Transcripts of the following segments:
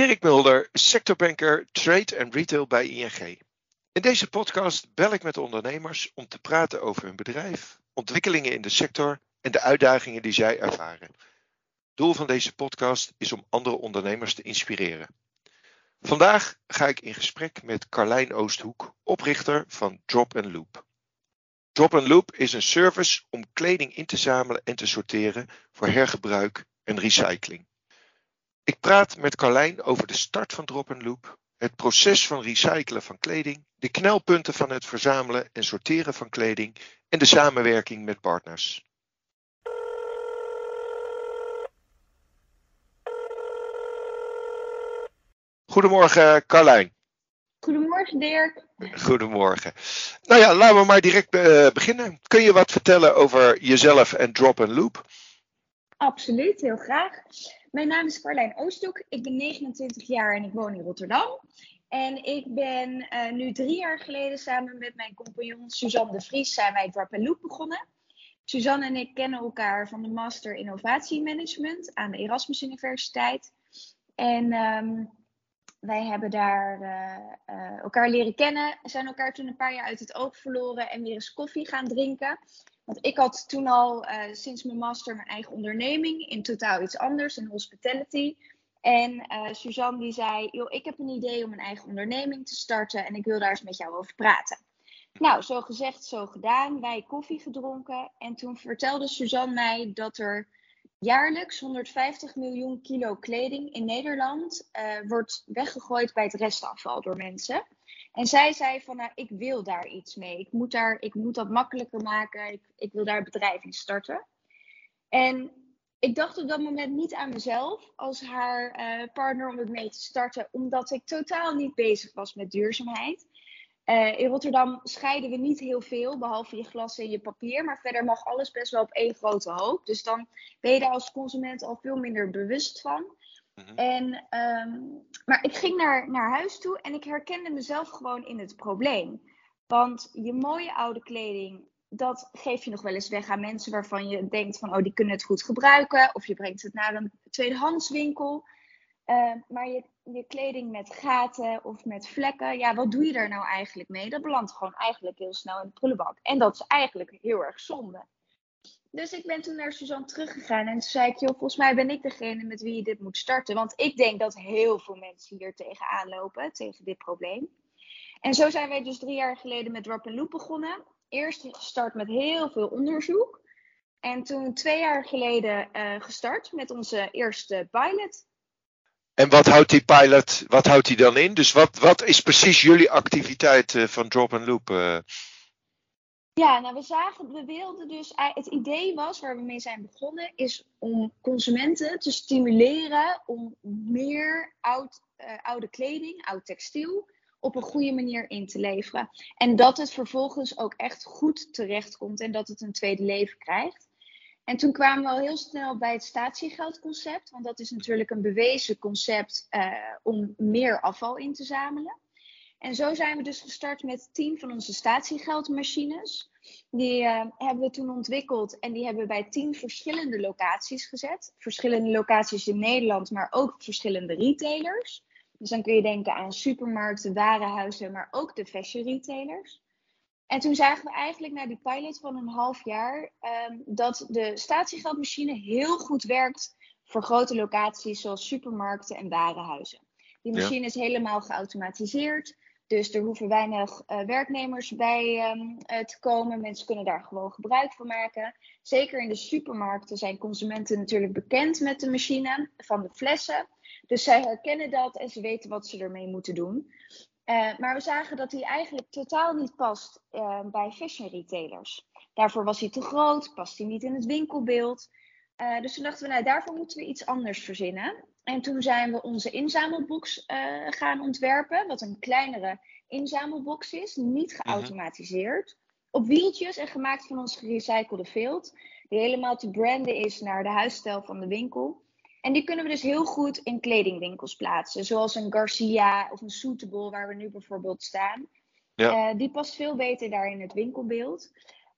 Dirk Mulder, sectorbanker Trade en Retail bij ING. In deze podcast bel ik met ondernemers om te praten over hun bedrijf, ontwikkelingen in de sector en de uitdagingen die zij ervaren. Doel van deze podcast is om andere ondernemers te inspireren. Vandaag ga ik in gesprek met Carlijn Oosthoek, oprichter van Drop Loop. Drop Loop is een service om kleding in te zamelen en te sorteren voor hergebruik en recycling. Ik praat met Carlijn over de start van Drop Loop, het proces van recyclen van kleding, de knelpunten van het verzamelen en sorteren van kleding en de samenwerking met partners. Goedemorgen Carlijn. Goedemorgen Dirk. Goedemorgen. Nou ja, laten we maar direct uh, beginnen. Kun je wat vertellen over jezelf en Drop Loop? Absoluut, heel graag. Mijn naam is Carlijn Oosthoek. Ik ben 29 jaar en ik woon in Rotterdam. En ik ben uh, nu drie jaar geleden samen met mijn compagnon Suzanne de Vries zijn wij Drop Loop begonnen. Suzanne en ik kennen elkaar van de Master Innovatie Management aan de Erasmus Universiteit. En um, wij hebben daar uh, uh, elkaar leren kennen, zijn elkaar toen een paar jaar uit het oog verloren en weer eens koffie gaan drinken. Want ik had toen al uh, sinds mijn master mijn eigen onderneming in totaal iets anders, in hospitality. En Suzanne die zei, joh, ik heb een idee om een eigen onderneming te starten en ik wil daar eens met jou over praten. Nou, zo gezegd, zo gedaan. Wij koffie gedronken. En toen vertelde Suzanne mij dat er jaarlijks 150 miljoen kilo kleding in Nederland uh, wordt weggegooid bij het restafval door mensen. En zij zei van, nou, ik wil daar iets mee. Ik moet, daar, ik moet dat makkelijker maken. Ik, ik wil daar een bedrijf in starten. En ik dacht op dat moment niet aan mezelf als haar uh, partner om het mee te starten, omdat ik totaal niet bezig was met duurzaamheid. Uh, in Rotterdam scheiden we niet heel veel, behalve je glas en je papier. Maar verder mag alles best wel op één grote hoop. Dus dan ben je daar als consument al veel minder bewust van. Mm-hmm. En, um, maar ik ging naar, naar huis toe en ik herkende mezelf gewoon in het probleem. Want je mooie oude kleding, dat geef je nog wel eens weg aan mensen waarvan je denkt van, oh, die kunnen het goed gebruiken. Of je brengt het naar een tweedehandswinkel. Uh, maar je, je kleding met gaten of met vlekken, ja, wat doe je daar nou eigenlijk mee? Dat belandt gewoon eigenlijk heel snel in de prullenbak. En dat is eigenlijk heel erg zonde. Dus ik ben toen naar Suzanne teruggegaan en toen zei ik, joh, volgens mij ben ik degene met wie je dit moet starten. Want ik denk dat heel veel mensen hier tegenaan lopen, tegen dit probleem. En zo zijn wij dus drie jaar geleden met Drop Loop begonnen. Eerst gestart met heel veel onderzoek. En toen twee jaar geleden uh, gestart met onze eerste pilot. En wat houdt die pilot, wat houdt die dan in? Dus wat, wat is precies jullie activiteit uh, van Drop and Loop? Uh? Ja, nou we zagen, we wilden dus, het idee was waar we mee zijn begonnen, is om consumenten te stimuleren om meer oud, oude kleding, oud textiel, op een goede manier in te leveren. En dat het vervolgens ook echt goed terechtkomt en dat het een tweede leven krijgt. En toen kwamen we al heel snel bij het statiegeldconcept, want dat is natuurlijk een bewezen concept uh, om meer afval in te zamelen. En zo zijn we dus gestart met tien van onze statiegeldmachines. Die uh, hebben we toen ontwikkeld en die hebben we bij tien verschillende locaties gezet. Verschillende locaties in Nederland, maar ook verschillende retailers. Dus dan kun je denken aan supermarkten, warenhuizen, maar ook de fashion retailers. En toen zagen we eigenlijk na die pilot van een half jaar um, dat de statiegeldmachine heel goed werkt voor grote locaties zoals supermarkten en warenhuizen. Die machine ja. is helemaal geautomatiseerd. Dus er hoeven weinig uh, werknemers bij um, uh, te komen. Mensen kunnen daar gewoon gebruik van maken. Zeker in de supermarkten zijn consumenten natuurlijk bekend met de machine van de flessen. Dus zij herkennen dat en ze weten wat ze ermee moeten doen. Uh, maar we zagen dat hij eigenlijk totaal niet past uh, bij fashion retailers. Daarvoor was hij te groot, past hij niet in het winkelbeeld. Uh, dus toen dachten we, nou daarvoor moeten we iets anders verzinnen. En toen zijn we onze inzamelbox gaan ontwerpen, wat een kleinere inzamelbox is, niet mhm. geautomatiseerd. Op wieltjes en gemaakt van ons gerecyclede vilt, die helemaal te branden is naar de huisstijl van de winkel. En die kunnen we dus heel goed in kledingwinkels plaatsen. Zoals een Garcia of een Suitable, waar we nu bijvoorbeeld staan. Ja. Uh, die past veel beter daar in het winkelbeeld.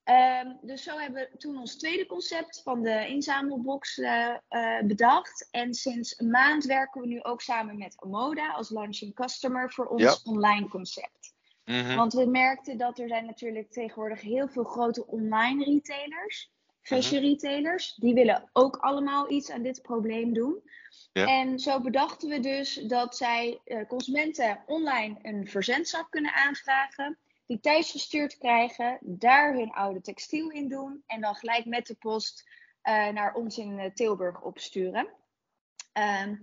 Ehm, dus zo hebben we toen ons tweede concept van de inzamelbox uh, bedacht. En sinds een maand werken we nu ook samen met Amoda als launching customer voor ons online concept. Mhm. Want we merkten dat er zijn natuurlijk tegenwoordig heel veel grote online retailers, fashion mhm. retailers. Die willen ook allemaal iets aan dit probleem doen. Ja. En zo bedachten we dus dat zij uh, consumenten online een verzendstap kunnen aanvragen die thuis gestuurd krijgen, daar hun oude textiel in doen en dan gelijk met de post uh, naar ons in uh, Tilburg opsturen. Um,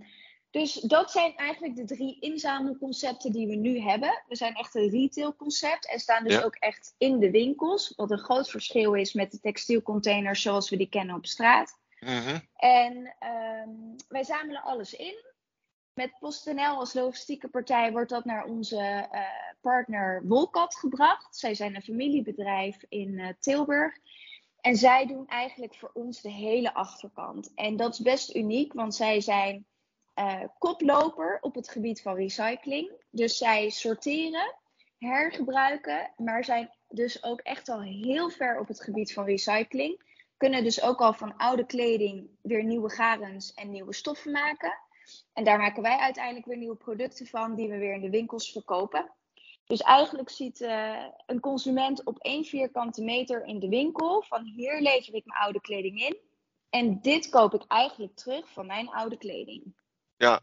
dus dat zijn eigenlijk de drie inzamelconcepten die we nu hebben. We zijn echt een retailconcept en staan dus ook echt in de winkels. Wat een groot verschil is met de textielcontainers zoals we die kennen op straat. Mm En um, wij zamelen alles in. Met PostNL als logistieke partij wordt dat naar onze uh, partner Wolcat gebracht. Zij zijn een familiebedrijf in uh, Tilburg. En zij doen eigenlijk voor ons de hele achterkant. En dat is best uniek, want zij zijn uh, koploper op het gebied van recycling. Dus zij sorteren, hergebruiken, maar zijn dus ook echt al heel ver op het gebied van recycling. Kunnen dus ook al van oude kleding weer nieuwe garens en nieuwe stoffen maken. En daar maken wij uiteindelijk weer nieuwe producten van die we weer in de winkels verkopen. Dus eigenlijk ziet uh, een consument op één vierkante meter in de winkel van hier lever ik mijn oude kleding in. En dit koop ik eigenlijk terug van mijn oude kleding. Ja,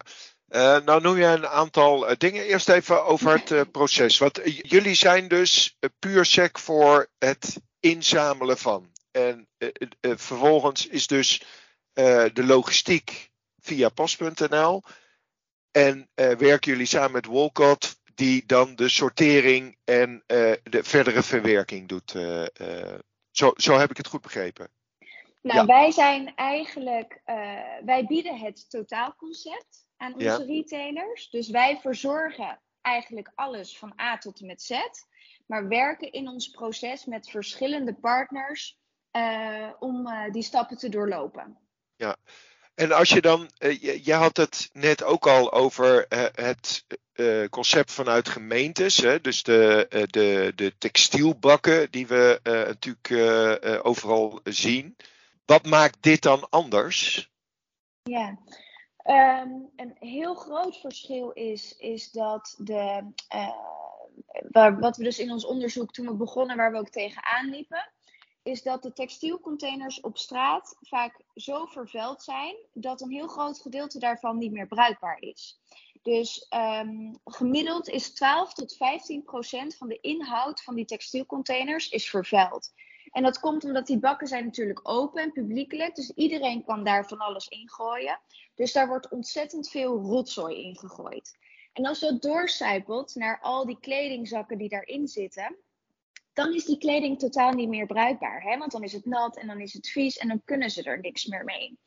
uh, nou noem je een aantal uh, dingen. Eerst even over het uh, proces. Want jullie zijn dus puur sec voor het inzamelen van. En vervolgens is dus de logistiek via post.nl. En werken jullie samen met Wolcott, die dan de sortering en de verdere verwerking doet. zo, zo heb ik het goed begrepen. Nou, wij zijn eigenlijk, uh, wij bieden het totaalconcept aan onze retailers. Dus wij verzorgen eigenlijk alles van A tot en met Z. Maar werken in ons proces met verschillende partners uh, om uh, die stappen te doorlopen. Ja, en als je dan, je, je, had het net ook al over het concept vanuit gemeentes. Hè? Dus de, de, de textielbakken die we natuurlijk overal zien. Wat maakt dit dan anders? Ja, um, een heel groot verschil is, is dat de, waar, wat we dus in ons onderzoek toen we begonnen, waar we ook tegenaan liepen, is dat de textielcontainers op straat vaak zo vervuild zijn dat een heel groot gedeelte daarvan niet meer bruikbaar is. Dus um, gemiddeld is 12 tot 15 procent van de inhoud van die textielcontainers is vervuild. En dat komt omdat die bakken zijn natuurlijk open en publiekelijk. Dus iedereen kan daar van alles ingooien. Dus daar wordt ontzettend veel rotzooi in gegooid. En als dat doorcijpelt naar al die kledingzakken die daarin zitten, dan is die kleding totaal niet meer bruikbaar. Hè? Want dan is het nat en dan is het vies en dan kunnen ze er niks meer mee.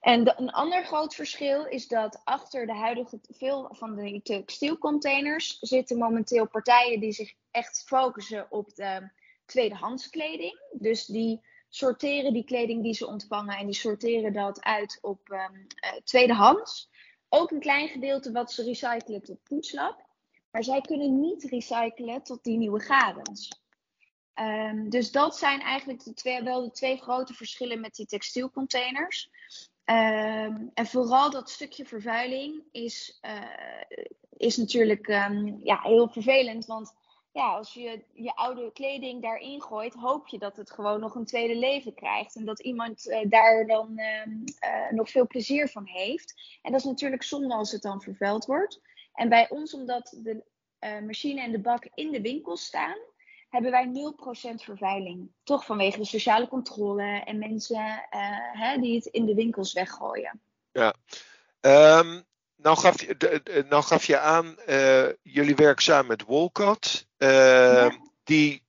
En een ander groot verschil is dat achter de huidige veel van de textielcontainers zitten momenteel partijen die zich echt focussen op de tweedehands kleding. Dus die sorteren die kleding die ze ontvangen en die sorteren dat uit op um, uh, tweedehands. Ook een klein gedeelte wat ze recyclen tot poetslab. Maar zij kunnen niet recyclen tot die nieuwe garens. Um, dus dat zijn eigenlijk de twee, wel de twee grote verschillen met die textielcontainers. Um, en vooral dat stukje vervuiling is, uh, is natuurlijk ja, heel vervelend. Want ja, als je je oude kleding daarin gooit, hoop je dat het gewoon nog een tweede leven krijgt. En dat iemand uh, daar dan uh, nog veel plezier van heeft. En dat is natuurlijk zonde als het dan vervuild wordt. En bij ons, omdat de uh, machine en de bak in de winkel staan, hebben wij 0% vervuiling. Toch vanwege de sociale controle en mensen hè, die het in de winkels weggooien. Ja. Um, nou gaf je, nou gaf je aan, jullie werken samen met Wolcott. Ja. Die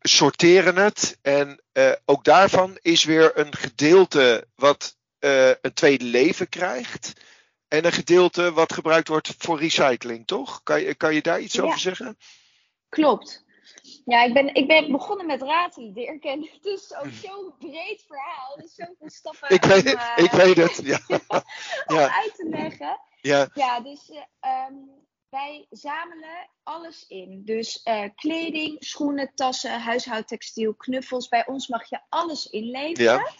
sorteren het. En uh, ook daarvan is weer een gedeelte wat een tweede leven krijgt. En een gedeelte wat gebruikt wordt voor recycling, toch? Kan je, kan je daar iets ja. over zeggen? Klopt. Ja, ik ben, ik ben begonnen met raadsleren en het is ook zo'n breed verhaal. Dus zoveel stappen ik weet, om, uh, ik weet het, ja. om ja. uit te leggen. Ja, ja dus um, wij zamelen alles in. Dus uh, kleding, schoenen, tassen, huishoudtextiel, knuffels. Bij ons mag je alles inleveren. Ja.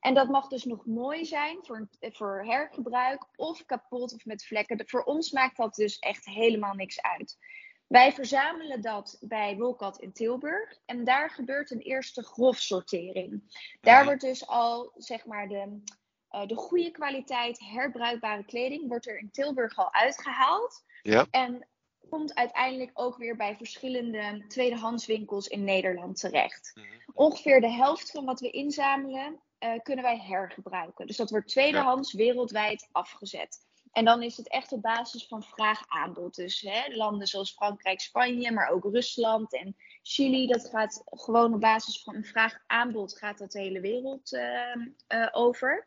En dat mag dus nog mooi zijn voor, voor hergebruik of kapot of met vlekken. Voor ons maakt dat dus echt helemaal niks uit. Wij verzamelen dat bij Wolkat in Tilburg. En daar gebeurt een eerste grofsortering. Daar mhm. wordt dus al, zeg maar, de, uh, de goede kwaliteit herbruikbare kleding... wordt er in Tilburg al uitgehaald. Ja. En komt uiteindelijk ook weer bij verschillende tweedehandswinkels in Nederland terecht. Mhm. Ongeveer de helft van wat we inzamelen uh, kunnen wij hergebruiken. Dus dat wordt tweedehands wereldwijd afgezet. En dan is het echt op basis van vraag-aanbod. Dus hè, landen zoals Frankrijk, Spanje, maar ook Rusland en Chili. Dat gaat gewoon op basis van een vraag-aanbod gaat dat de hele wereld uh, uh, over.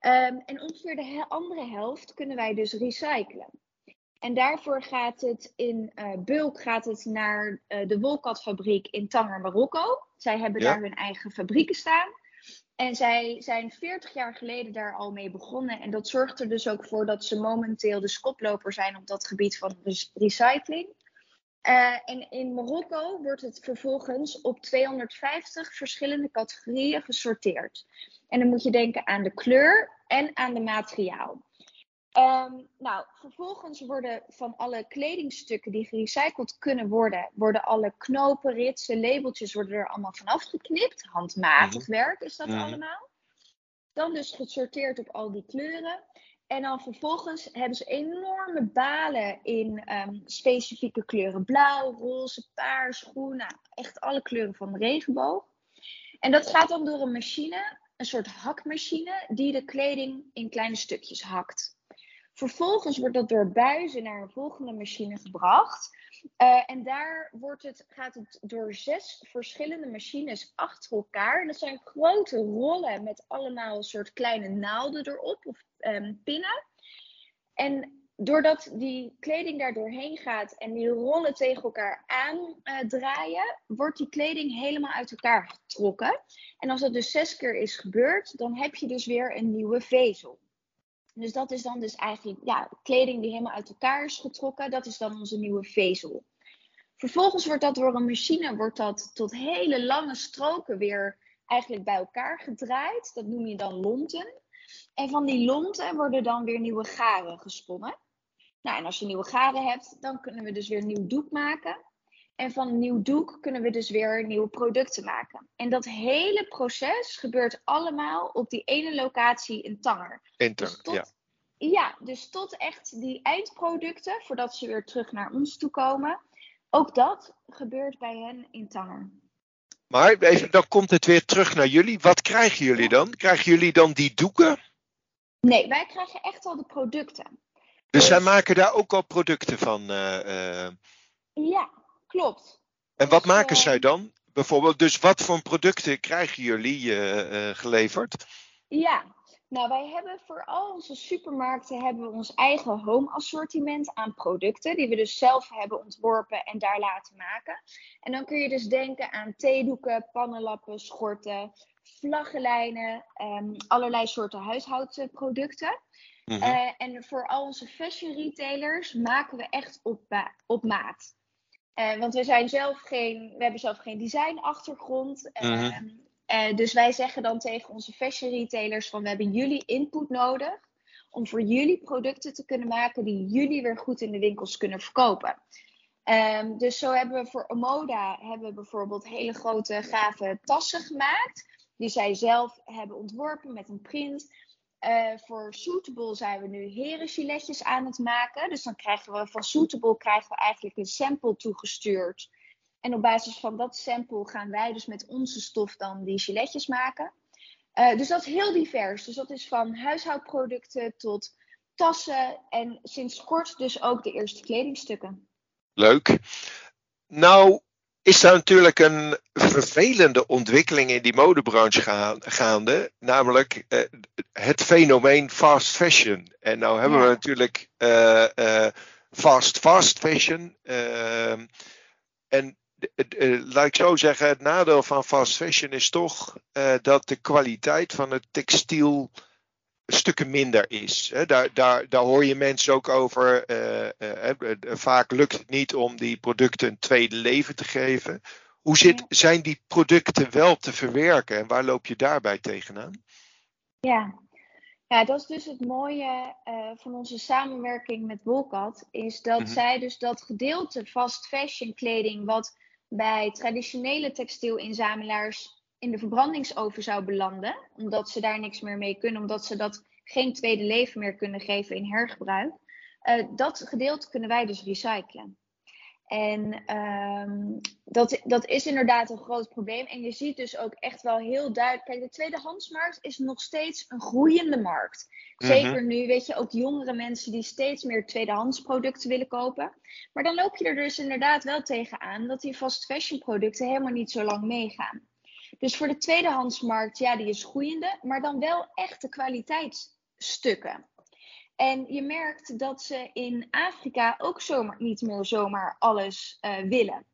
Um, en ongeveer de andere helft kunnen wij dus recyclen. En daarvoor gaat het in uh, bulk gaat het naar uh, de Wolkatfabriek in Tanger, Marokko. Zij hebben daar hun eigen fabrieken staan. En zij zijn 40 jaar geleden daar al mee begonnen. En dat zorgt er dus ook voor dat ze momenteel de skoploper zijn op dat gebied van recycling. Uh, en in Marokko wordt het vervolgens op 250 verschillende categorieën gesorteerd. En dan moet je denken aan de kleur en aan de materiaal. Um, nou, vervolgens worden van alle kledingstukken die gerecycled kunnen worden, worden alle knopen, ritsen, labeltjes worden er allemaal vanaf geknipt. Handmatig mhm. werk is dat mhm. allemaal. Dan dus gesorteerd op al die kleuren. En dan vervolgens hebben ze enorme balen in um, specifieke kleuren. Blauw, roze, paars, groen. Nou, echt alle kleuren van de regenboog. En dat gaat dan door een machine, een soort hakmachine, die de kleding in kleine stukjes hakt. Vervolgens wordt dat door buizen naar een volgende machine gebracht. Uh, en daar wordt het, gaat het door zes verschillende machines achter elkaar. En dat zijn grote rollen met allemaal een soort kleine naalden erop of um, pinnen. En doordat die kleding daar doorheen gaat en die rollen tegen elkaar aandraaien, uh, wordt die kleding helemaal uit elkaar getrokken. En als dat dus zes keer is gebeurd, dan heb je dus weer een nieuwe vezel. Dus dat is dan dus eigenlijk ja, kleding die helemaal uit elkaar is getrokken. Dat is dan onze nieuwe vezel. Vervolgens wordt dat door een machine wordt dat tot hele lange stroken weer eigenlijk bij elkaar gedraaid. Dat noem je dan lonten. En van die lonten worden dan weer nieuwe garen gesponnen. Nou, en als je nieuwe garen hebt, dan kunnen we dus weer een nieuw doek maken. En van een nieuw doek kunnen we dus weer nieuwe producten maken. En dat hele proces gebeurt allemaal op die ene locatie in Tanger. In Tanger, dus ja. Ja, dus tot echt die eindproducten, voordat ze weer terug naar ons toe komen. Ook dat gebeurt bij hen in Tanger. Maar even, dan komt het weer terug naar jullie. Wat krijgen jullie dan? Krijgen jullie dan die doeken? Nee, wij krijgen echt al de producten. Dus, zij maken daar ook al producten van? Uh, uh... Ja, klopt. En wat dus, maken zij dan? Bijvoorbeeld, dus wat voor producten krijgen jullie uh, geleverd? Ja, nou wij hebben voor al onze supermarkten hebben we ons eigen home assortiment aan producten. Die we dus zelf hebben ontworpen en daar laten maken. En dan kun je dus denken aan theedoeken, pannenlappen, schorten, vlaggenlijnen, um, allerlei soorten huishoudproducten. Mm -hmm. uh, en voor al onze fashion retailers maken we echt op, op maat. Uh, want we, zijn zelf geen, we hebben zelf geen designachtergrond. Uh, dus wij zeggen dan tegen onze fashion retailers van we hebben jullie input nodig om voor jullie producten te kunnen maken die jullie weer goed in de winkels kunnen verkopen. Um, dus zo hebben we voor Omoda hebben we bijvoorbeeld hele grote gave tassen gemaakt. Die zij zelf hebben ontworpen met een print. Uh, voor Suitable zijn we nu herengiletjes aan het maken. Dus dan krijgen we van Suitable krijgen we eigenlijk een sample toegestuurd. En op basis van dat sample gaan wij dus met onze stof dan die giletjes maken. Uh, dus dat is heel divers. Dus dat is van huishoudproducten tot tassen en sinds kort dus ook de eerste kledingstukken. Leuk. Nou is er natuurlijk een vervelende ontwikkeling in die modebranche gaande, namelijk uh, het fenomeen fast fashion. En nou hebben ja. we natuurlijk uh, fast fast fashion. Ehm, en laat ik zo zeggen, het nadeel van fast fashion is toch dat de kwaliteit van het textiel stukken minder is. Daar, daar, daar hoor je mensen ook over. vaak lukt het niet om die producten een tweede leven te geven. Hoe zit, zijn die producten wel te verwerken en waar loop je daarbij tegenaan? Ja, ja, dat is dus het mooie uh, van onze samenwerking met Wolkat. Is dat mhm. zij dus dat gedeelte fast fashion kleding, wat bij traditionele textielinzamelaars in de verbrandingsoven zou belanden, omdat ze daar niks meer mee kunnen, omdat ze dat geen tweede leven meer kunnen geven in hergebruik. Uh, dat gedeelte kunnen wij dus recyclen. En um, dat, dat is inderdaad een groot probleem. En je ziet dus ook echt wel heel duidelijk. Kijk, de tweedehandsmarkt is nog steeds een groeiende markt. Mhm. Zeker nu, weet je, ook jongere mensen die steeds meer tweedehands producten willen kopen. Maar dan loop je er dus inderdaad wel tegenaan dat die fast fashion producten helemaal niet zo lang meegaan. Dus voor de tweedehandsmarkt, ja, die is groeiende, maar dan wel echte kwaliteitsstukken. En je merkt dat ze in Afrika ook zomaar, niet meer zomaar alles uh, willen.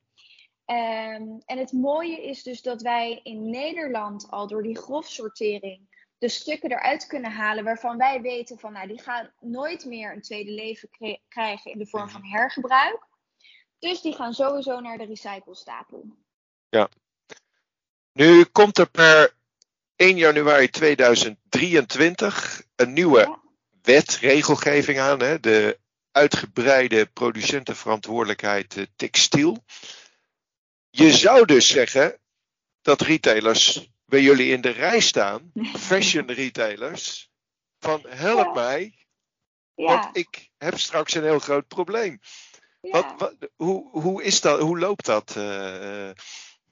Um, en het mooie is dus dat wij in Nederland al door die grofsortering de stukken eruit kunnen halen waarvan wij weten van nou die gaan nooit meer een tweede leven krijgen in de vorm van hergebruik. Dus die gaan sowieso naar de recyclestapel. Ja. Nu komt er per 1 januari 2023 een nieuwe wet, regelgeving aan, hè, de uitgebreide producentenverantwoordelijkheid uh, textiel. Je zou dus zeggen dat retailers bij jullie in de rij staan, fashion retailers, van help mij, want ik heb straks een heel groot probleem. Wat, wat, hoe, hoe, is dat, hoe loopt dat? Uh,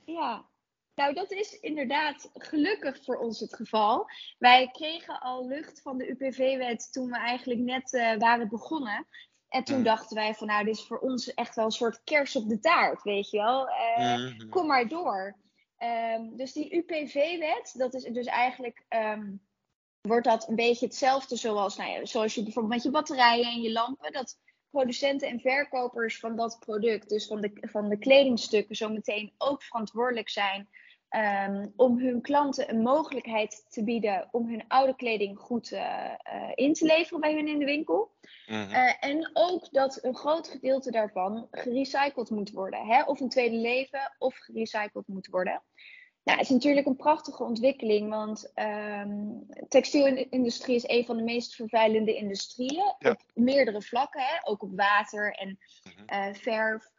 ja, nou, dat is inderdaad gelukkig voor ons het geval. Wij kregen al lucht van de UPV-wet toen we eigenlijk net uh, waren begonnen. En toen dachten wij van, nou, dit is voor ons echt wel een soort kers op de taart, weet je wel. Uh, Kom maar door. Um, dus die UPV-wet, dat is dus eigenlijk, um, wordt dat een beetje hetzelfde zoals, nou ja, zoals je bijvoorbeeld met je batterijen en je lampen, dat producenten en verkopers van dat product, dus van de, van de kledingstukken, zo meteen ook verantwoordelijk zijn Ehm, om hun klanten een mogelijkheid te bieden om hun oude kleding goed uh, in te leveren bij hun in de winkel. Mhm. Eh, en ook dat een groot gedeelte daarvan gerecycled moet worden. Hè? Of een tweede leven of gerecycled moet worden. Nou, het is natuurlijk een prachtige ontwikkeling, want um, textielindustrie is een van de meest vervuilende industrieën. Op meerdere vlakken, hè? ook op water en mhm. verf.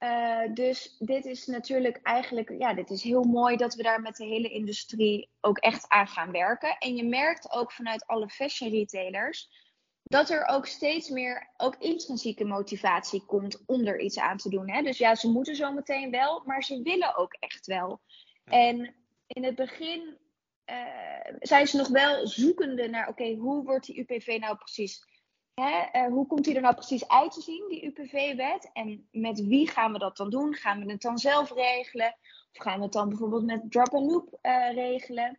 Uh, dus dit is natuurlijk eigenlijk, ja, dit is heel mooi dat we daar met de hele industrie ook echt aan gaan werken. En je merkt ook vanuit alle fashion retailers dat er ook steeds meer ook intrinsieke motivatie komt om er iets aan te doen. Hè? Dus ja, ze moeten zo meteen wel, maar ze willen ook echt wel. En in het begin uh, zijn ze nog wel zoekende naar, oké, hoe wordt die UPV nou precies Uh, hoe komt die er nou precies uit te zien, die UPV-wet? En met wie gaan we dat dan doen? Gaan we het dan zelf regelen? Of gaan we het dan bijvoorbeeld met drop-and-loop uh, regelen?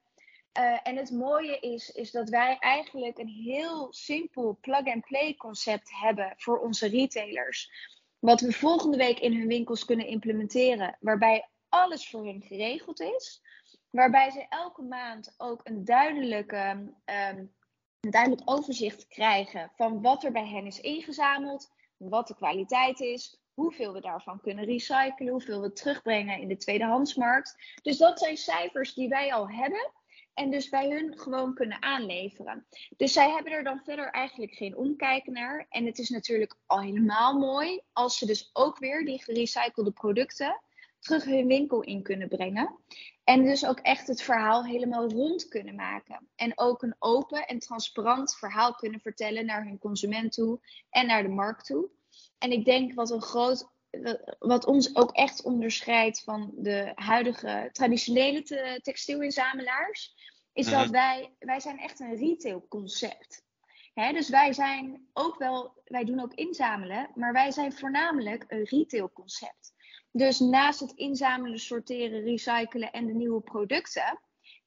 Uh, en het mooie is, is dat wij eigenlijk een heel simpel plug-and-play concept hebben voor onze retailers. Wat we volgende week in hun winkels kunnen implementeren, waarbij alles voor hen geregeld is. Waarbij ze elke maand ook een duidelijke um, een duidelijk overzicht krijgen van wat er bij hen is ingezameld, wat de kwaliteit is, hoeveel we daarvan kunnen recyclen, hoeveel we terugbrengen in de tweedehandsmarkt. Dus dat zijn cijfers die wij al hebben en dus bij hun gewoon kunnen aanleveren. Dus zij hebben er dan verder eigenlijk geen omkijken naar. En het is natuurlijk al helemaal mooi als ze dus ook weer die gerecyclede producten terug hun winkel in kunnen brengen. En dus ook echt het verhaal helemaal rond kunnen maken. En ook een open en transparant verhaal kunnen vertellen naar hun consument toe en naar de markt toe. En ik denk wat een groot. Wat ons ook echt onderscheidt van de huidige traditionele te, textielinzamelaars, is dat mhm. wij, wij zijn echt een retailconcept. Hè, dus wij zijn ook wel, wij doen ook inzamelen, maar wij zijn voornamelijk een retailconcept. Dus naast het inzamelen, sorteren, recyclen en de nieuwe producten,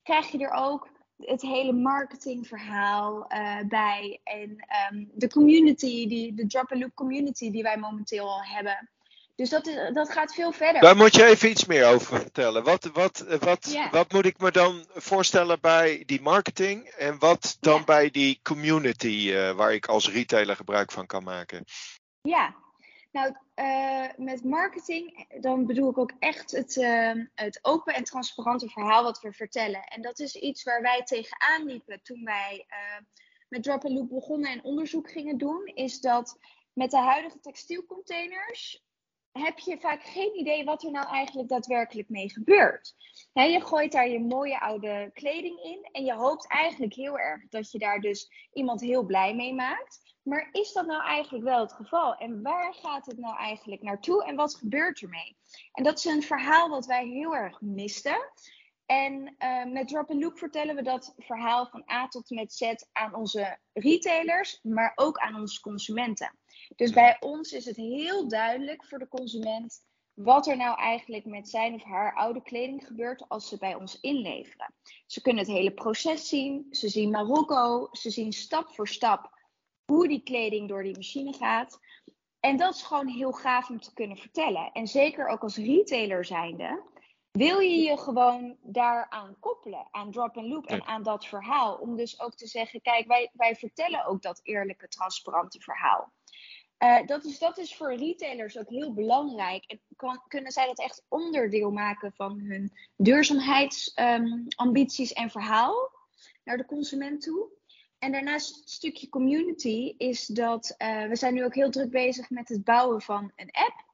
krijg je er ook het hele marketingverhaal uh, bij. En um, de community, die, de drop and loop community die wij momenteel al hebben. Dus dat, is, dat gaat veel verder. Daar moet je even iets meer over vertellen. Wat, wat, wat, wat moet ik me dan voorstellen bij die marketing en wat dan bij die community eh, waar ik als retailer gebruik van kan maken? Ja, nou, eh, met marketing, dan bedoel ik ook echt het, eh, het open en transparante verhaal wat we vertellen. En dat is iets waar wij tegenaan liepen toen wij eh, met Drop Loop begonnen en onderzoek gingen doen. Is dat met de huidige textielcontainers heb je vaak geen idee wat er nou eigenlijk daadwerkelijk mee gebeurt. Je gooit daar je mooie oude kleding in en je hoopt eigenlijk heel erg dat je daar dus iemand heel blij mee maakt. Maar is dat nou eigenlijk wel het geval? En waar gaat het nou eigenlijk naartoe en wat gebeurt ermee? En dat is een verhaal wat wij heel erg misten. En eh, met Drop Loop vertellen we dat verhaal van A tot met Z aan onze retailers, maar ook aan onze consumenten. Dus bij ons is het heel duidelijk voor de consument wat er nou eigenlijk met zijn of haar oude kleding gebeurt als ze bij ons inleveren. Ze kunnen het hele proces zien, ze zien Marokko, ze zien stap voor stap hoe die kleding door die machine gaat. En dat is gewoon heel gaaf om te kunnen vertellen. En zeker ook als retailer zijnde, wil je je gewoon daaraan koppelen, aan drop and loop en aan dat verhaal. Om dus ook te zeggen, kijk, wij, wij vertellen ook dat eerlijke, transparante verhaal. Eh, dat, is, dat is voor retailers ook heel belangrijk. En kan, kunnen zij dat echt onderdeel maken van hun duurzaamheidsambities en verhaal naar de consument toe. En daarnaast het stukje community is dat eh, we zijn nu ook heel druk bezig met het bouwen van een app.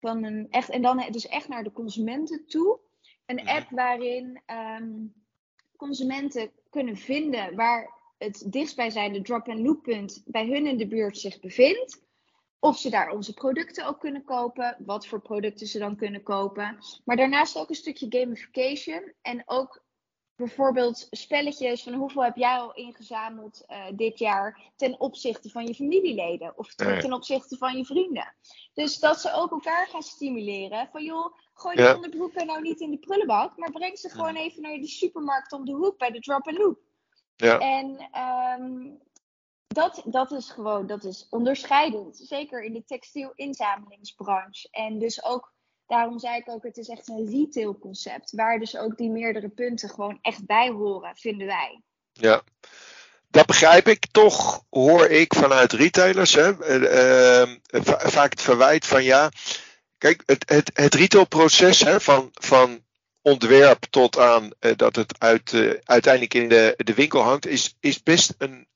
Van een echt, en dan dus echt naar de consumenten toe. Een Mhm. app waarin ehm, consumenten kunnen vinden waar het dichtstbijzijnde drop-and-loop punt bij hun in de buurt zich bevindt. Of ze daar onze producten ook kunnen kopen, wat voor producten ze dan kunnen kopen. Maar daarnaast ook een stukje gamification en ook bijvoorbeeld spelletjes van hoeveel heb jij al ingezameld eh, dit jaar ten opzichte van je familieleden of ten, opzichte van je vrienden. Dus dat ze ook elkaar gaan stimuleren van joh, gooi die Ja. onderbroeken nou niet in de prullenbak, maar breng ze gewoon even naar de supermarkt om de hoek bij de drop and loop. Ja. En ehm, dat, dat is gewoon, dat is onderscheidend. Zeker in de textiel-inzamelingsbranche. En dus ook, daarom zei ik ook, het is echt een retailconcept. Waar dus ook die meerdere punten gewoon echt bij horen, vinden wij. Ja, dat begrijp ik. Toch hoor ik vanuit retailers hè, eh, eh, va- vaak het verwijt van ja. Kijk, het, het, het retailproces hè, van, van ontwerp tot aan eh, dat het uit, eh, uiteindelijk in de, de winkel hangt, is, is best een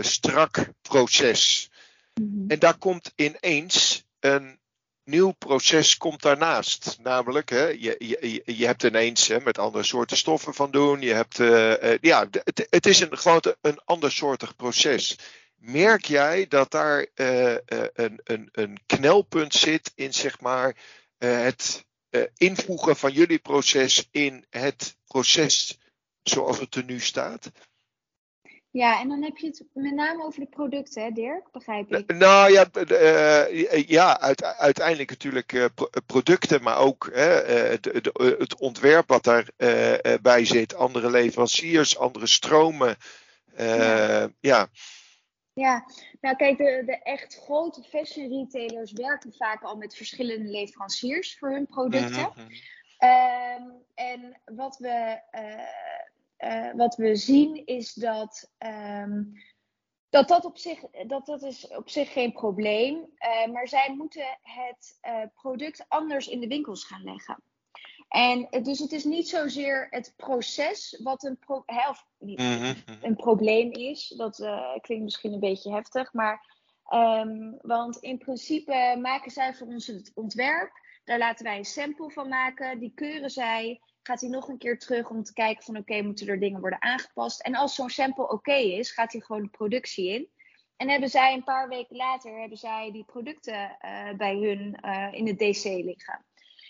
strak proces. En daar komt ineens een nieuw proces komt daarnaast. Namelijk, hè, je, je, je hebt ineens hè, met andere soorten stoffen van doen. Je hebt, eh, eh, ja, het, het is een, gewoon een andersoortig proces. Merk jij dat daar eh, een, een, een knelpunt zit in zeg maar, het invoegen van jullie proces in het proces zoals het er nu staat? Ja, en dan heb je het met name over de producten, hè, Dirk? Begrijp ik. Nou ja, eh, ja uit, uiteindelijk natuurlijk eh, pro- producten, maar ook hè, eh, de- de- het ontwerp wat daarbij bij zit. Andere leveranciers, andere stromen. eh, Ja. ja. Ja, nou kijk, de, de echt grote fashion retailers werken vaak al met verschillende leveranciers voor hun producten. Mhm. Ehm, en wat we, eh, eh, wat we zien is dat, ehm, dat, dat, op zich, dat dat is op zich geen probleem is. maar zij moeten het eh, product anders in de winkels gaan leggen. En eh, dus het is niet zozeer het proces wat een, pro of niet, Mhm, mhm. een probleem is. Dat eh, klinkt misschien een beetje heftig, maar ehm, want in principe maken zij voor ons het ontwerp. Daar laten wij een sample van maken. Die keuren zij. Gaat hij nog een keer terug om te kijken van oké, moeten er dingen worden aangepast. En als zo'n sample oké is, gaat hij gewoon de productie in. En hebben zij een paar weken later hebben zij die producten eh, bij hun eh, in het DC liggen.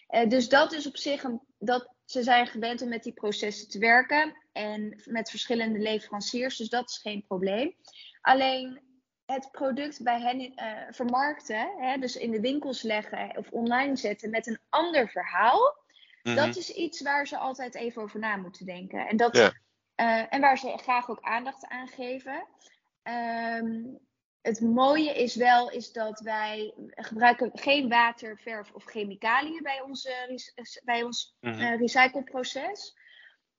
Eh, dus dat is op zich een, dat ze zijn gewend om met die processen te werken en met verschillende leveranciers, dus dat is geen probleem. Alleen het product bij hen vermarkten, hè, dus in de winkels leggen of online zetten met een ander verhaal, Mhm. dat is iets waar ze altijd even over na moeten denken. En, dat, Ja. eh, en waar ze graag ook aandacht aan geven. Ehm, het mooie is wel is dat wij gebruiken geen water, verf of chemicaliën bij, onze, bij ons mm recycleproces.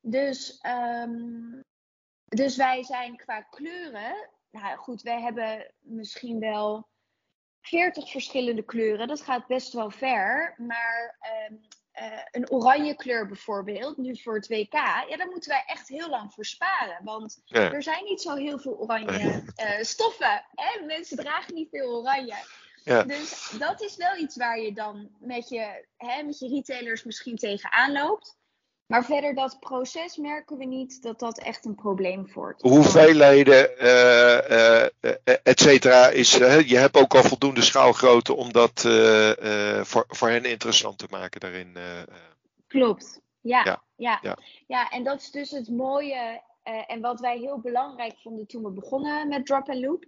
Dus, um, dus wij zijn qua kleuren, nou goed, wij hebben misschien wel 40 verschillende kleuren. Dat gaat best wel ver. Maar um, uh, een oranje kleur bijvoorbeeld, nu voor het WK, ja, daar moeten wij echt heel lang voor sparen. Want er zijn niet zo heel veel oranje uh, stoffen. Hè? Mensen dragen niet veel oranje. Ja. Dus dat is wel iets waar je dan met je, hè, met je retailers misschien tegenaan loopt. Maar verder dat proces merken we niet dat dat echt een probleem wordt. Hoeveelheden, uh, uh, et cetera, is, je hebt ook al voldoende schaalgrootte om dat voor, voor hen interessant te maken daarin. Klopt, ja, ja. Ja, ja. ja. en dat is dus het mooie en wat wij heel belangrijk vonden toen we begonnen met Drop and Loop,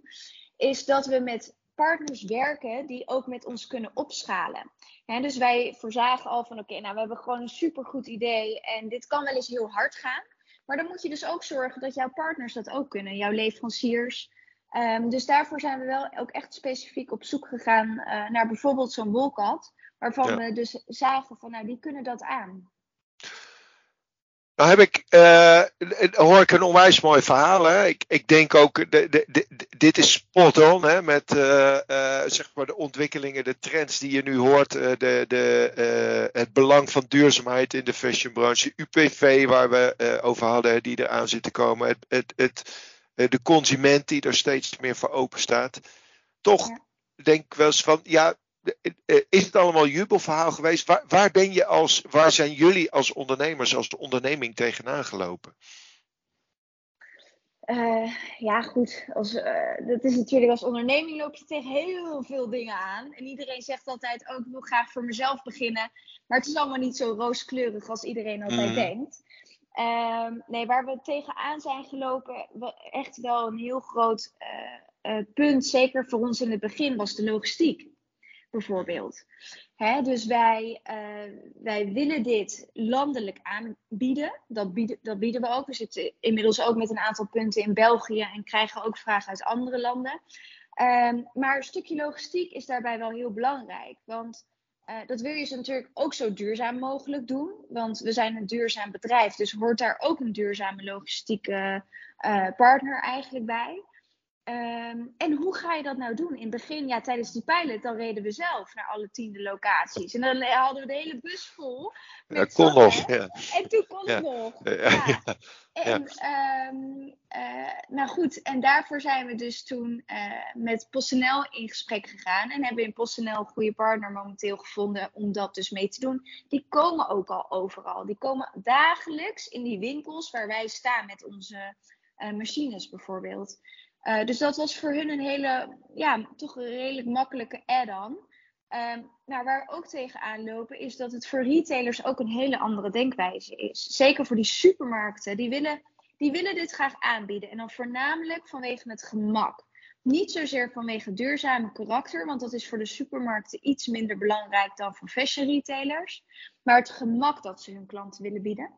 is dat we met partners werken die ook met ons kunnen opschalen. Dus wij voorzagen al van oké, nou we hebben gewoon een supergoed idee en dit kan wel eens heel hard gaan. Maar dan moet je dus ook zorgen dat jouw partners dat ook kunnen, jouw leveranciers. Um, dus daarvoor zijn we wel ook echt specifiek op zoek gegaan uh, naar bijvoorbeeld zo'n wolkat. Waarvan we dus zagen van nou die kunnen dat aan. Nou heb ik, uh, hoor ik een onwijs mooi verhaal. Hè? Ik, ik denk ook, de, de, de, dit is spot on hè? met uh, uh, zeg maar de ontwikkelingen, de trends die je nu hoort. de, de, het belang van duurzaamheid in de fashionbranche. UPV waar we over hadden, die eraan zit te komen. Het, het, het, de consument die er steeds meer voor open staat. Toch denk ik wel eens van, ja, eh, is het allemaal jubelverhaal geweest? Waar, waar, ben je als, waar zijn jullie als ondernemers, als de onderneming tegenaan gelopen? Uh, ja, goed. Als, uh, dat is natuurlijk als onderneming loop je tegen heel veel dingen aan. En iedereen zegt altijd ook, oh, ik wil graag voor mezelf beginnen. Maar het is allemaal niet zo rooskleurig als iedereen altijd mm. denkt. Uh, nee, waar we tegenaan zijn gelopen, echt wel een heel groot punt, zeker voor ons in het begin, was de logistiek bijvoorbeeld. Dus wij, uh, wij willen dit landelijk aanbieden. Dat bieden, dat bieden we ook. We zitten inmiddels ook met een aantal punten in België en krijgen ook vragen uit andere landen. Um, maar een stukje logistiek is daarbij wel heel belangrijk. Want uh, dat wil je natuurlijk ook zo duurzaam mogelijk doen. Want we zijn een duurzaam bedrijf, dus hoort daar ook een duurzame logistieke uh, partner eigenlijk bij. Um, en hoe ga je dat nou doen? In het begin, ja, tijdens die pilot, dan reden we zelf naar alle tiende locaties. En dan hadden we de hele bus vol. Ja, kon nog. Ja. En toen kon het nog. Ja. En, um, uh, nou goed, en daarvoor zijn we dus toen uh, met PostNL in gesprek gegaan. En hebben in PostNL een goede partner momenteel gevonden om dat dus mee te doen. Die komen ook al overal. Die komen dagelijks in die winkels waar wij staan met onze machines bijvoorbeeld. Uh, dus dat was voor hun een hele, ja, toch een redelijk makkelijke add-on. Um, nou, waar we ook tegenaan lopen is dat het voor retailers ook een hele andere denkwijze is. Zeker voor die supermarkten, die willen, die willen dit graag aanbieden. En dan voornamelijk vanwege het gemak. Niet zozeer vanwege duurzame karakter, want dat is voor de supermarkten iets minder belangrijk dan voor fashion retailers. Maar het gemak dat ze hun klanten willen bieden.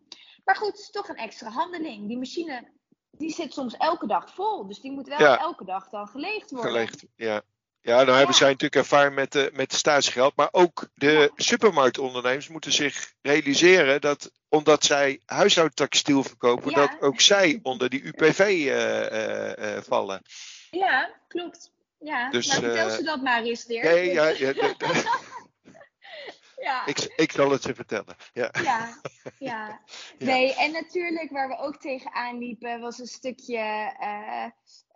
Maar goed, toch een extra handeling. Die machine die zit soms elke dag vol. Dus die moet wel elke dag dan geleegd worden. Geleegd, ja. Ja, dan hebben zij natuurlijk ervaring met, de, met het staatsgeld. Maar ook de supermarktondernemers moeten zich realiseren dat omdat zij huishoudtextiel verkopen, dat ook zij onder die UPV uh, uh, uh, vallen. Ja, klopt. Ja, dus, nou vertel ze dat maar eens, Dirk. Nee, ja, ja, ja. Ik, ik zal het ze vertellen. Ja. Ja, ja. Nee, en natuurlijk waar we ook tegenaan liepen was een stukje. Uh,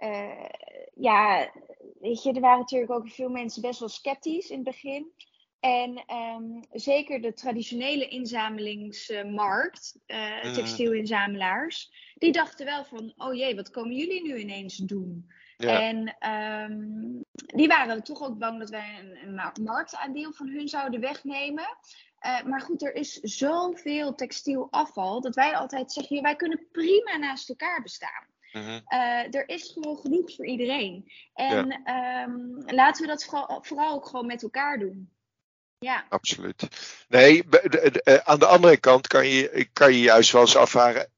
uh, ja, weet je, er waren natuurlijk ook veel mensen best wel sceptisch in het begin. En um, zeker de traditionele inzamelingsmarkt, uh, textielinzamelaars, die dachten wel van: oh jee, wat komen jullie nu ineens doen? En um, die waren toch ook bang dat wij een, een marktaandeel van hun zouden wegnemen. Uh, maar goed, er is zoveel textielafval dat wij altijd zeggen: wij kunnen prima naast elkaar bestaan. Uh, er is gewoon genoeg voor iedereen. En ja. um, laten we dat vooral, vooral, ook gewoon met elkaar doen. Ja. Absoluut. Nee, aan de andere kant kan je, kan je juist wel eens afvragen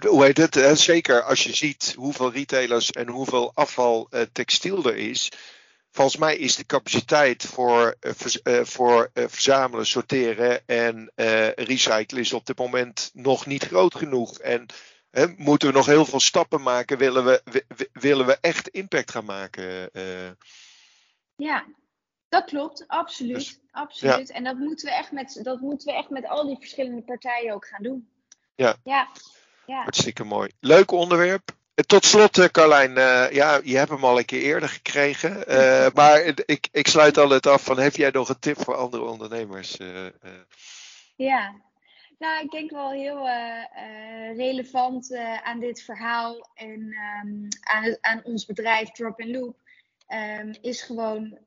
hoe heet het? Zeker als je ziet hoeveel retailers en hoeveel afval textiel er is. Volgens mij is de capaciteit voor, voor verzamelen, sorteren en recyclen is op dit moment nog niet groot genoeg. En moeten we nog heel veel stappen maken? Willen we, willen we echt impact gaan maken? Ja, dat klopt, absoluut. Dus, absoluut. En dat moeten, we echt met, dat moeten we echt met al die verschillende partijen ook gaan doen. Ja. ja. Ja. Hartstikke mooi. Leuk onderwerp. Tot slot, eh, Carlijn, uh, ja, je hebt hem al een keer eerder gekregen. Uh, maar ik, ik sluit altijd af van, heb jij nog een tip voor andere ondernemers? Ja, nou, ik denk wel heel relevant aan dit verhaal en um, aan, aan ons bedrijf Drop and Loop. Um, is gewoon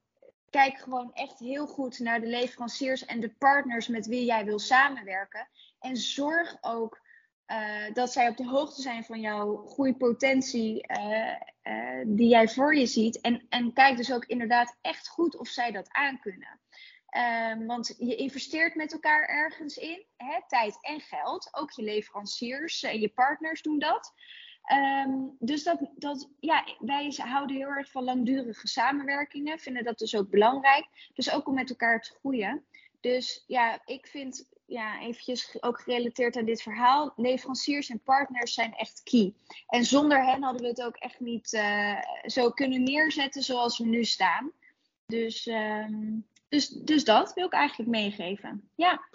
kijk gewoon echt heel goed naar de leveranciers en de partners met wie jij wil samenwerken. En zorg ook uh, dat zij op de hoogte zijn van jouw groeipotentie uh, uh, die jij voor je ziet. En, en kijk dus ook inderdaad echt goed of zij dat aankunnen. Um, want je investeert met elkaar ergens in, hè, tijd en geld. Ook je leveranciers en je partners doen dat. Um, dus dat, dat, ja, wij houden heel erg van langdurige samenwerkingen, vinden dat dus ook belangrijk. Dus ook om met elkaar te groeien. Dus ja, ik vind, ja, eventjes ook gerelateerd aan dit verhaal, leveranciers en partners zijn echt key. En zonder hen hadden we het ook echt niet uh, zo kunnen neerzetten zoals we nu staan. Dus, um, dus, dus dat wil ik eigenlijk meegeven. Ja.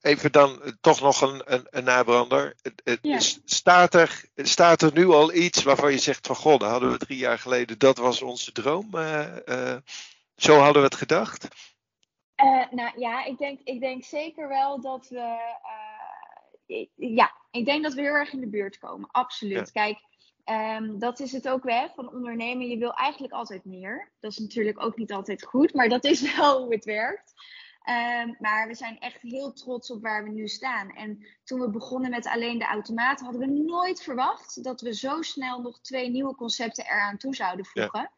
Even dan eh, toch nog een, een, een nabrander. staat, er, staat er nu al iets waarvan je zegt van god, dat hadden we drie jaar geleden, dat was onze droom. Uh, uh, zo hadden we het gedacht? Nou ja, ik denk, ik denk zeker wel dat we. ja, ik denk dat we heel erg in de buurt komen. Absoluut. Kijk, um, dat is het ook wel van ondernemen. Je wil eigenlijk altijd meer. Dat is natuurlijk ook niet altijd goed, maar dat is wel hoe het werkt. Um, maar we zijn echt heel trots op waar we nu staan. En toen we begonnen met alleen de automaten, hadden we nooit verwacht dat we zo snel nog twee nieuwe concepten eraan toe zouden voegen.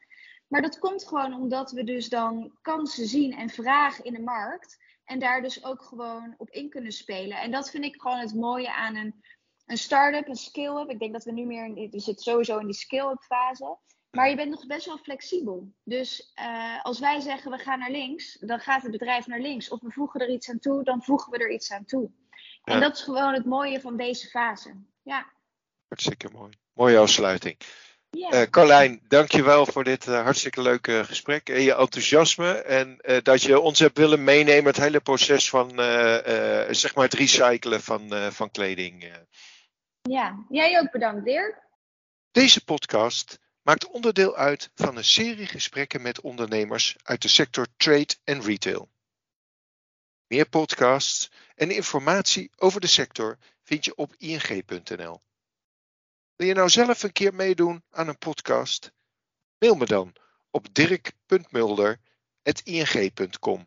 Maar dat komt gewoon omdat we dus dan kansen zien en vragen in de markt. En daar dus ook gewoon op in kunnen spelen. En dat vind ik gewoon het mooie aan een, een start-up, een scale-up. Ik denk dat we nu meer in, we zitten sowieso in die scale-up fase. Maar je bent nog best wel flexibel. Dus uh, als wij zeggen we gaan naar links, dan gaat het bedrijf naar links. Of we voegen er iets aan toe, dan voegen we er iets aan toe. En dat is gewoon het mooie van deze fase. Ja. Hartstikke mooi. Mooie afsluiting. Ja. Uh, Carlijn, dankjewel voor dit uh, hartstikke leuke gesprek en je enthousiasme. En uh, dat je ons hebt willen meenemen het hele proces van zeg maar het recyclen van, van kleding. Ja, jij ook bedankt Dirk. Deze podcast maakt onderdeel uit van een serie gesprekken met ondernemers uit de sector trade en retail. Meer podcasts en informatie over de sector vind je op ing.nl. Wil je nou zelf een keer meedoen aan een podcast? Mail me dan op dirk.mulder.ing.com.